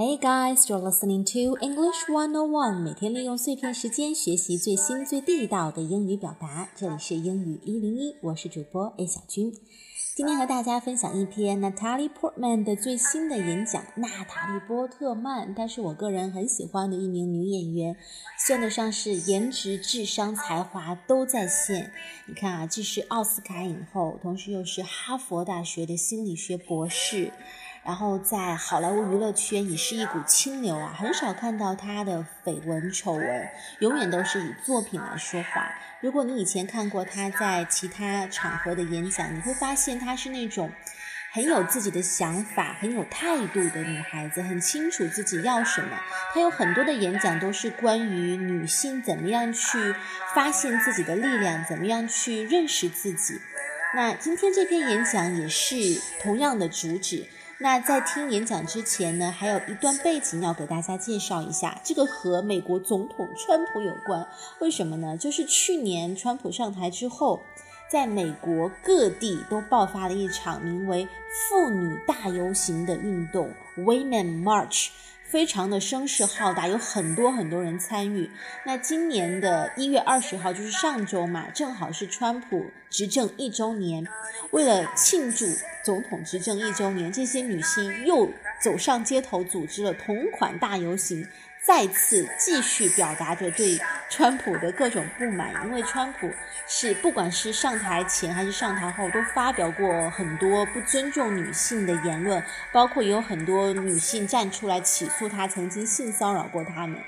Hey guys, you're listening to English One On One。每天利用碎片时间学习最新最地道的英语表达。这里是英语一零一，我是主播 A 小军。今天和大家分享一篇 Natalie Portman 的最新的演讲。娜塔莉波特曼，她是我个人很喜欢的一名女演员，算得上是颜值、智商、才华都在线。你看啊，既是奥斯卡影后，同时又是哈佛大学的心理学博士。然后在好莱坞娱乐圈也是一股清流啊，很少看到他的绯闻丑闻，永远都是以作品来说话。如果你以前看过他在其他场合的演讲，你会发现她是那种很有自己的想法、很有态度的女孩子，很清楚自己要什么。她有很多的演讲都是关于女性怎么样去发现自己的力量，怎么样去认识自己。那今天这篇演讲也是同样的主旨。那在听演讲之前呢，还有一段背景要给大家介绍一下，这个和美国总统川普有关。为什么呢？就是去年川普上台之后，在美国各地都爆发了一场名为“妇女大游行”的运动 （Women March）。非常的声势浩大，有很多很多人参与。那今年的一月二十号，就是上周嘛，正好是川普执政一周年。为了庆祝总统执政一周年，这些女性又走上街头，组织了同款大游行。再次继续表达着对川普的各种不满，因为川普是不管是上台前还是上台后，都发表过很多不尊重女性的言论，包括有很多女性站出来起诉他曾经性骚扰过他们。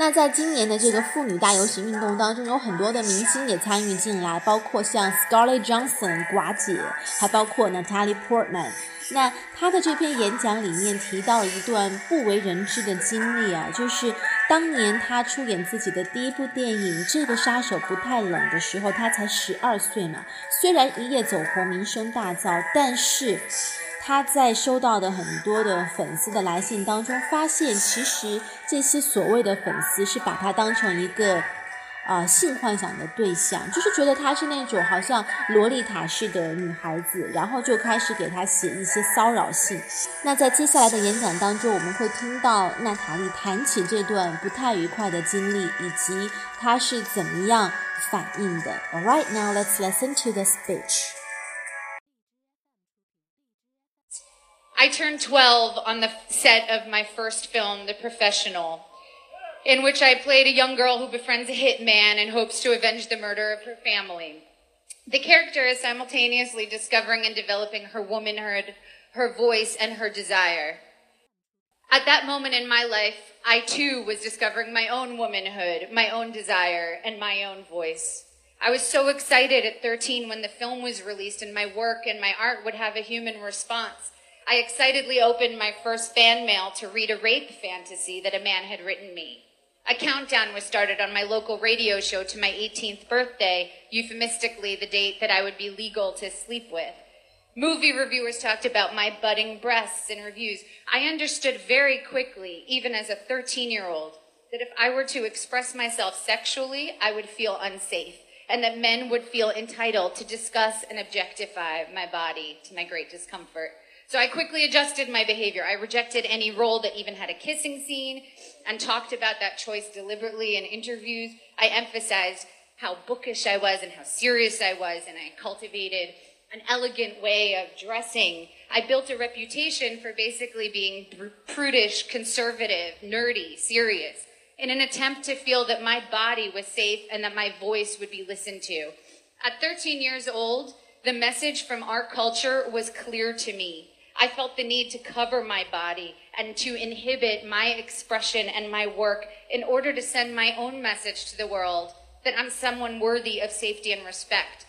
那在今年的这个妇女大游行运动当中，有很多的明星也参与进来，包括像 Scarlett Johnson 寡姐，还包括 Natalie Portman。那他的这篇演讲里面提到了一段不为人知的经历啊，就是当年他出演自己的第一部电影《这个杀手不太冷》的时候，他才十二岁嘛。虽然一夜走红，名声大噪，但是他在收到的很多的粉丝的来信当中，发现其实这些所谓的粉丝是把他当成一个。啊，性幻想的对象，就是觉得他是那种好像洛丽塔式的女孩子，然后就开始给他写一些骚扰信。那在接下来的演讲当中，我们会听到娜塔莉谈起这段不太愉快的经历，以及她是怎么样反应的。All right, now let's listen to the speech. I turned 12 on the set of my first film, The Professional. in which I played a young girl who befriends a hitman and hopes to avenge the murder of her family. The character is simultaneously discovering and developing her womanhood, her voice, and her desire. At that moment in my life, I too was discovering my own womanhood, my own desire, and my own voice. I was so excited at 13 when the film was released and my work and my art would have a human response. I excitedly opened my first fan mail to read a rape fantasy that a man had written me. A countdown was started on my local radio show to my 18th birthday, euphemistically the date that I would be legal to sleep with. Movie reviewers talked about my budding breasts in reviews. I understood very quickly, even as a 13 year old, that if I were to express myself sexually, I would feel unsafe, and that men would feel entitled to discuss and objectify my body to my great discomfort. So I quickly adjusted my behavior. I rejected any role that even had a kissing scene and talked about that choice deliberately in interviews. I emphasized how bookish I was and how serious I was, and I cultivated an elegant way of dressing. I built a reputation for basically being prudish, conservative, nerdy, serious, in an attempt to feel that my body was safe and that my voice would be listened to. At 13 years old, the message from our culture was clear to me. I felt the need to cover my body and to inhibit my expression and my work in order to send my own message to the world that I'm someone worthy of safety and respect.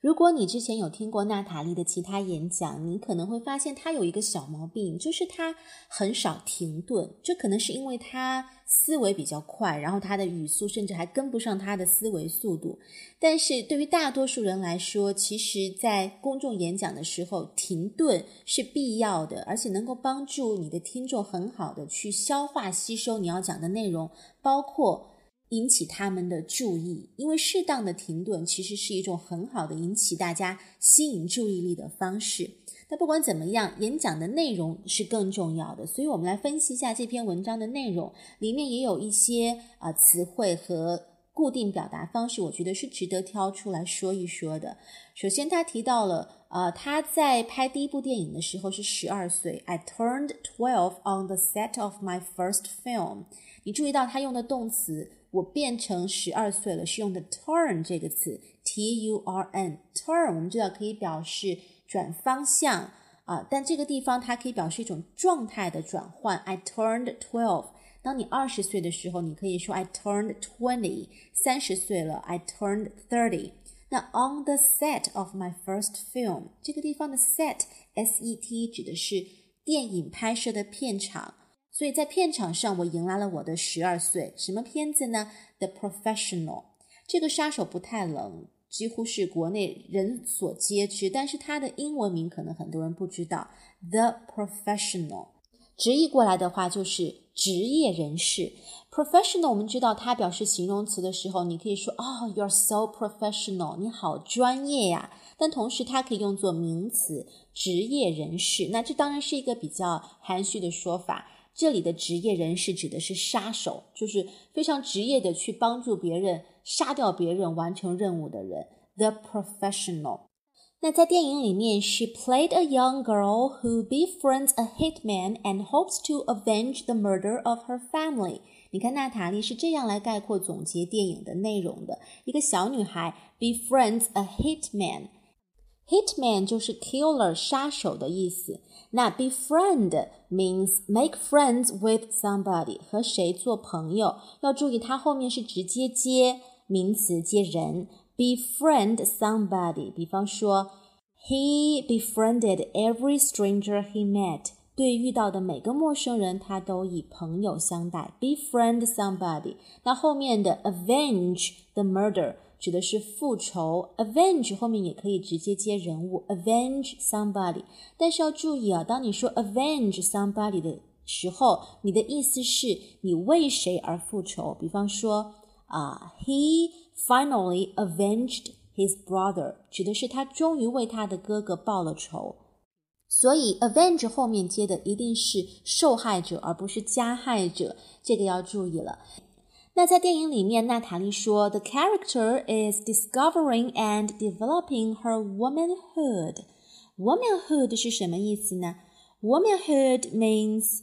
如果你之前有听过娜塔莉的其他演讲，你可能会发现她有一个小毛病，就是她很少停顿。这可能是因为她思维比较快，然后她的语速甚至还跟不上她的思维速度。但是对于大多数人来说，其实，在公众演讲的时候，停顿是必要的，而且能够帮助你的听众很好的去消化吸收你要讲的内容，包括。引起他们的注意，因为适当的停顿其实是一种很好的引起大家吸引注意力的方式。但不管怎么样，演讲的内容是更重要的。所以，我们来分析一下这篇文章的内容，里面也有一些啊词汇和固定表达方式，我觉得是值得挑出来说一说的。首先，他提到了。呃，他在拍第一部电影的时候是十二岁。I turned twelve on the set of my first film。你注意到他用的动词，我变成十二岁了，是用的 turn 这个词，t u r n。turn 我们知道可以表示转方向啊，但这个地方它可以表示一种状态的转换。I turned twelve。当你二十岁的时候，你可以说 I turned twenty。三十岁了，I turned thirty。那 on the set of my first film 这个地方的 set s e t 指的是电影拍摄的片场，所以在片场上我迎来了我的十二岁。什么片子呢？The Professional。这个杀手不太冷，几乎是国内人所皆知，但是它的英文名可能很多人不知道。The Professional。直译过来的话就是职业人士，professional。我们知道它表示形容词的时候，你可以说哦，you're so professional，你好专业呀。但同时它可以用作名词，职业人士。那这当然是一个比较含蓄的说法。这里的职业人士指的是杀手，就是非常职业的去帮助别人杀掉别人、完成任务的人。The professional。那在电影里面，she played a young girl who befriends a hitman and hopes to avenge the murder of her family。你看，娜塔莉是这样来概括总结电影的内容的：一个小女孩 befriends a hitman。hitman 就是 killer 杀手的意思。那 befriend means make friends with somebody 和谁做朋友。要注意，它后面是直接接名词接人。befriend somebody，比方说，he befriended every stranger he met。对遇到的每个陌生人，他都以朋友相待。befriend somebody，那后面的 avenge the murder 指的是复仇。avenge 后面也可以直接接人物，avenge somebody。但是要注意啊，当你说 avenge somebody 的时候，你的意思是你为谁而复仇？比方说啊，he。Finally avenged his brother，指的是他终于为他的哥哥报了仇。所以 avenge 后面接的一定是受害者，而不是加害者，这个要注意了。那在电影里面，娜塔莉说：“The character is discovering and developing her womanhood。” Womanhood 是什么意思呢？Womanhood means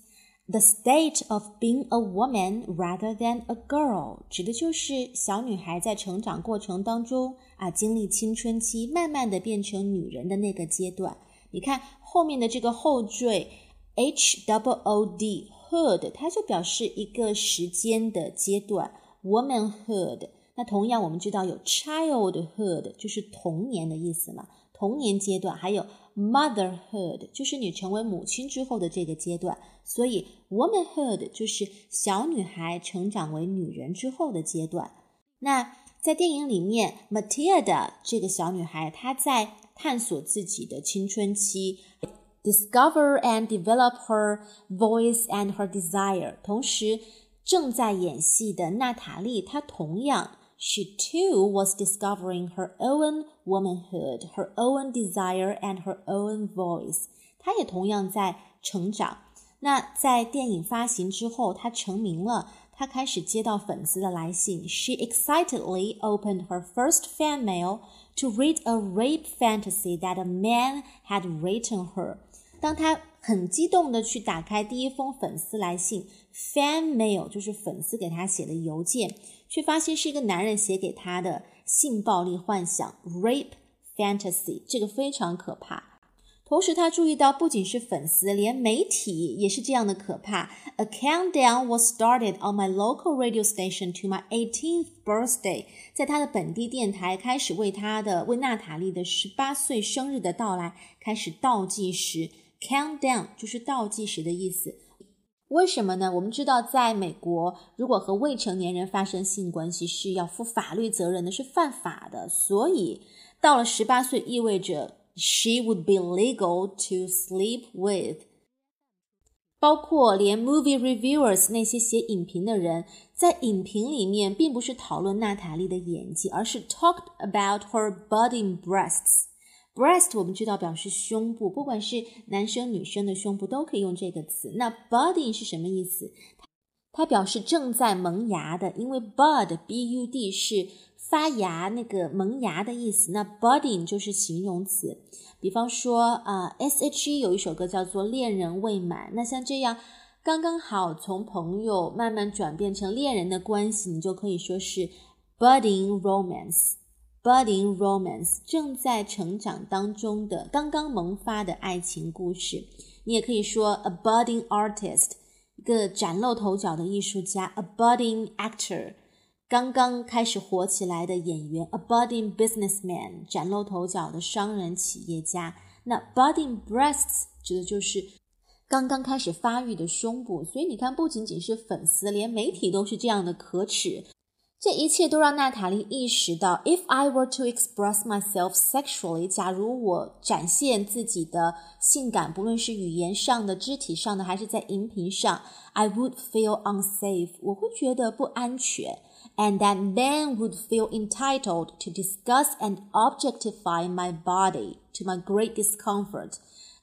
The state of being a woman rather than a girl，指的就是小女孩在成长过程当中啊，经历青春期，慢慢的变成女人的那个阶段。你看后面的这个后缀 h double o d hood，它就表示一个时间的阶段，womanhood。那同样我们知道有 childhood，就是童年的意思嘛，童年阶段，还有 motherhood，就是你成为母亲之后的这个阶段。所以，womanhood 就是小女孩成长为女人之后的阶段。那在电影里面，Matilda 这个小女孩，她在探索自己的青春期 ，discover and develop her voice and her desire。同时，正在演戏的娜塔莉，她同样，she too was discovering her own womanhood, her own desire and her own voice。她也同样在成长。那在电影发行之后，她成名了。她开始接到粉丝的来信。She excitedly opened her first fan mail to read a rape fantasy that a man had written her。 当她很激动的去打开第一封粉丝来信，fan mail 就是粉丝给她写的邮件，却发现是一个男人写给她的性暴力幻想 rape fantasy，这个非常可怕。同时，他注意到，不仅是粉丝，连媒体也是这样的可怕。A countdown was started on my local radio station to my 18th birthday，在他的本地电台开始为他的为娜塔莉的十八岁生日的到来开始倒计时。Countdown 就是倒计时的意思。为什么呢？我们知道，在美国，如果和未成年人发生性关系是要负法律责任的，是犯法的。所以，到了十八岁，意味着。she would be legal to sleep with。包括连 movie reviewers 那些写影评的人，在影评里面并不是讨论娜塔莉的演技，而是 talked about her budding breasts。Breast 我们知道表示胸部，不管是男生女生的胸部都可以用这个词。那 budding 是什么意思？它表示正在萌芽的，因为 bud b u d 是发芽那个萌芽的意思。那 budding 就是形容词。比方说啊，S H E 有一首歌叫做《恋人未满》，那像这样刚刚好从朋友慢慢转变成恋人的关系，你就可以说是 budding romance。Budding romance 正在成长当中的刚刚萌发的爱情故事。你也可以说 a budding artist。一个崭露头角的艺术家，a budding actor，刚刚开始火起来的演员，a budding businessman，崭露头角的商人企业家。那 budding breasts 指的就是刚刚开始发育的胸部。所以你看，不仅仅是粉丝，连媒体都是这样的可耻。这一切都让娜塔莉意识到，If I were to express myself sexually，假如我展现自己的性感，不论是语言上的、肢体上的，还是在荧屏上，I would feel unsafe，我会觉得不安全，and that men would feel entitled to discuss and objectify my body to my great discomfort。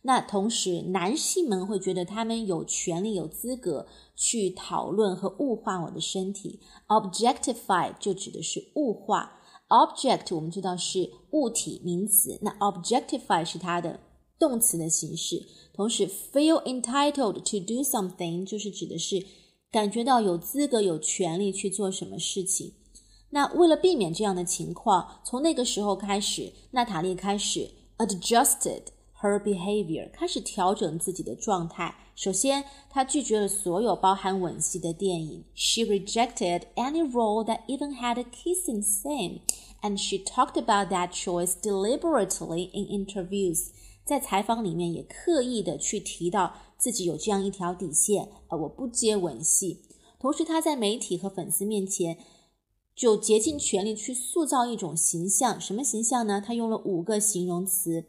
那同时，男性们会觉得他们有权利、有资格去讨论和物化我的身体。Objectify 就指的是物化，object 我们知道是物体名词，那 objectify 是它的动词的形式。同时，feel entitled to do something 就是指的是感觉到有资格、有权利去做什么事情。那为了避免这样的情况，从那个时候开始，娜塔莉开始 adjusted。Her behavior 开始调整自己的状态。首先，她拒绝了所有包含吻戏的电影。She rejected any role that even had a kissing scene, and she talked about that choice deliberately in interviews. 在采访里面也刻意的去提到自己有这样一条底线，呃，我不接吻戏。同时，她在媒体和粉丝面前就竭尽全力去塑造一种形象。什么形象呢？她用了五个形容词。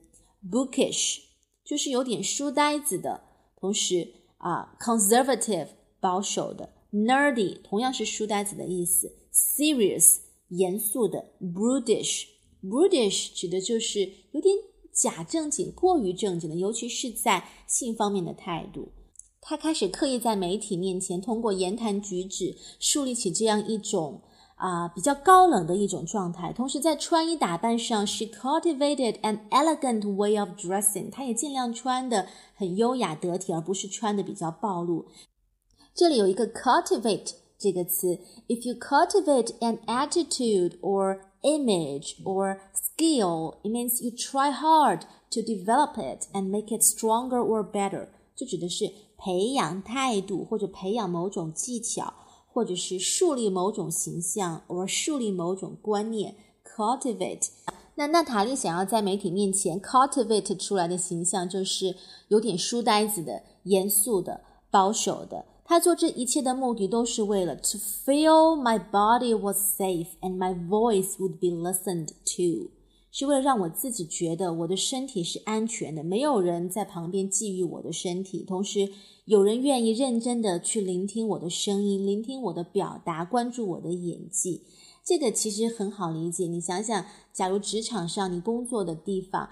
Bookish 就是有点书呆子的，同时啊，conservative 保守的，nerdy 同样是书呆子的意思，serious 严肃的，brutish brutish 指的就是有点假正经、过于正经的，尤其是在性方面的态度。他开始刻意在媒体面前通过言谈举止树立起这样一种。啊，比较高冷的一种状态。同时，在穿衣打扮上，she cultivated an elegant way of dressing。她也尽量穿的很优雅得体，而不是穿的比较暴露。这里有一个 cultivate 这个词，if you cultivate an attitude or image or skill, it means you try hard to develop it and make it stronger or better。这指的是培养态度或者培养某种技巧。 或者是树立某种形象，或树立某种观念，cultivate。那娜塔莉想要在媒体面前 cultivate 出来的形象，就是有点书呆子的、严肃的、保守的。她做这一切的目的，都是为了 to feel my body was safe and my voice would be listened to，是为了让我自己觉得我的身体是安全的，没有人在旁边觊觎我的身体，同时。有人愿意认真的去聆听我的声音，聆听我的表达，关注我的演技，这个其实很好理解。你想想，假如职场上你工作的地方。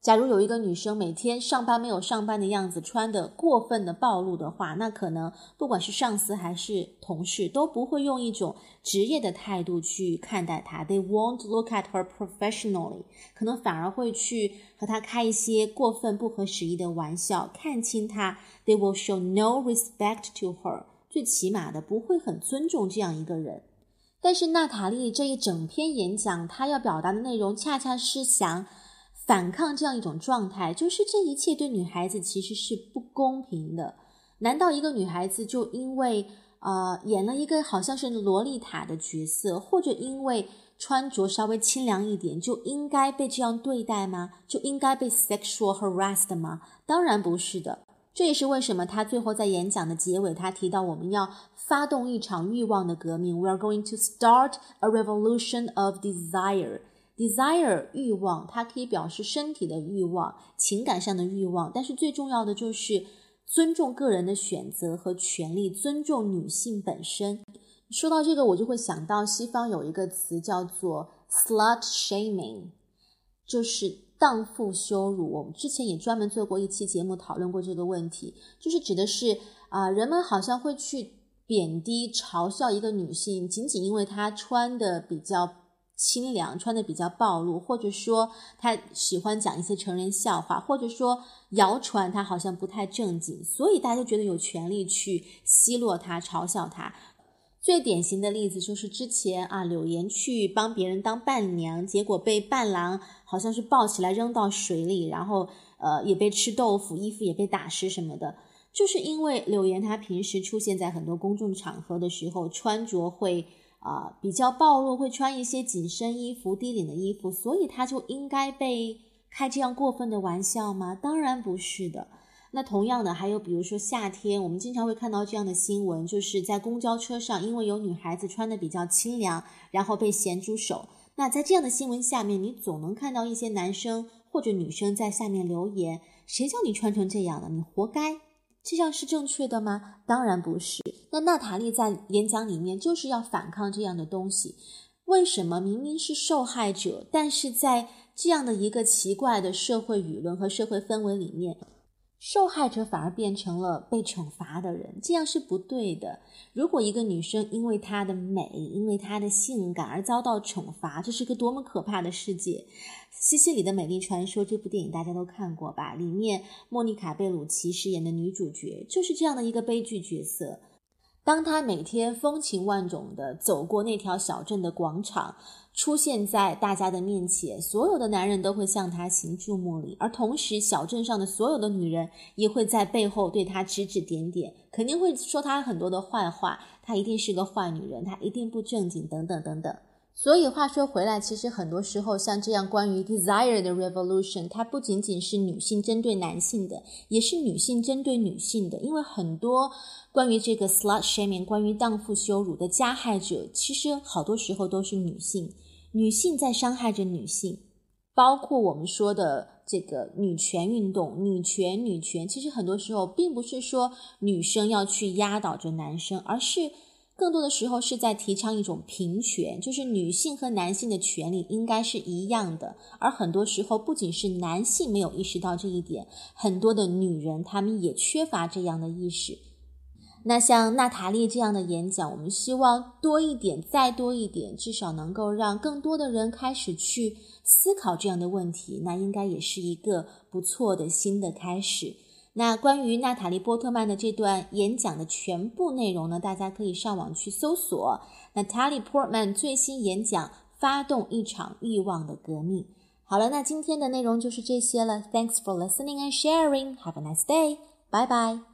假如有一个女生每天上班没有上班的样子，穿的过分的暴露的话，那可能不管是上司还是同事都不会用一种职业的态度去看待她。They won't look at her professionally，可能反而会去和她开一些过分不合时宜的玩笑，看清她。They will show no respect to her，最起码的不会很尊重这样一个人。但是娜塔莉这一整篇演讲，她要表达的内容恰恰是想。反抗这样一种状态，就是这一切对女孩子其实是不公平的。难道一个女孩子就因为呃演了一个好像是洛丽塔的角色，或者因为穿着稍微清凉一点，就应该被这样对待吗？就应该被 sexual harassed 吗？当然不是的。这也是为什么他最后在演讲的结尾，他提到我们要发动一场欲望的革命。We are going to start a revolution of desire. Desire 欲望，它可以表示身体的欲望、情感上的欲望，但是最重要的就是尊重个人的选择和权利，尊重女性本身。说到这个，我就会想到西方有一个词叫做 slut shaming，就是荡妇羞辱。我们之前也专门做过一期节目讨论过这个问题，就是指的是啊，人们好像会去贬低、嘲笑一个女性，仅仅因为她穿的比较清凉，穿的比较暴露，或者说他喜欢讲一些成人笑话，或者说谣传他好像不太正经，所以大家觉得有权利去奚落他、嘲笑他。最典型的例子就是之前啊，柳岩去帮别人当伴娘，结果被伴郎好像是抱起来扔到水里，然后呃也被吃豆腐，衣服也被打湿什么的。就是因为柳岩她平时出现在很多公众场合的时候，穿着会啊比较暴露，会穿一些紧身衣服、低领的衣服，所以她就应该被开这样过分的玩笑吗？当然不是的。那同样的，还有比如说夏天，我们经常会看到这样的新闻，就是在公交车上，因为有女孩子穿的比较清凉，然后被咸猪手。那在这样的新闻下面，你总能看到一些男生或者女生在下面留言：“谁叫你穿成这样的？你活该！”这样是正确的吗？当然不是。那娜塔莉在演讲里面就是要反抗这样的东西。为什么明明是受害者，但是在这样的一个奇怪的社会舆论和社会氛围里面？受害者反而变成了被惩罚的人，这样是不对的。如果一个女生因为她的美、因为她的性感而遭到惩罚，这是个多么可怕的世界！《西西里的美丽传说》这部电影大家都看过吧？里面莫妮卡·贝鲁奇饰演的女主角就是这样的一个悲剧角色。当他每天风情万种的走过那条小镇的广场。出现在大家的面前，所有的男人都会向他行注目礼，而同时，小镇上的所有的女人也会在背后对他指指点点，肯定会说他很多的坏话，他一定是个坏女人，他一定不正经，等等等等。所以话说回来，其实很多时候像这样关于 desire 的 revolution，它不仅仅是女性针对男性的，也是女性针对女性的。因为很多关于这个 slut shaming，关于荡妇羞辱的加害者，其实好多时候都是女性。女性在伤害着女性，包括我们说的这个女权运动，女权女权，其实很多时候并不是说女生要去压倒着男生，而是更多的时候是在提倡一种平权，就是女性和男性的权利应该是一样的。而很多时候，不仅是男性没有意识到这一点，很多的女人她们也缺乏这样的意识。那像娜塔莉这样的演讲，我们希望多一点，再多一点，至少能够让更多的人开始去思考这样的问题。那应该也是一个不错的新的开始。那关于娜塔莉波特曼的这段演讲的全部内容呢大家可以上网去搜索。娜塔莉波特曼最新演讲发动一场欲望的革命。好了那今天的内容就是这些了。Thanks for listening and sharing. Have a nice day. Bye bye.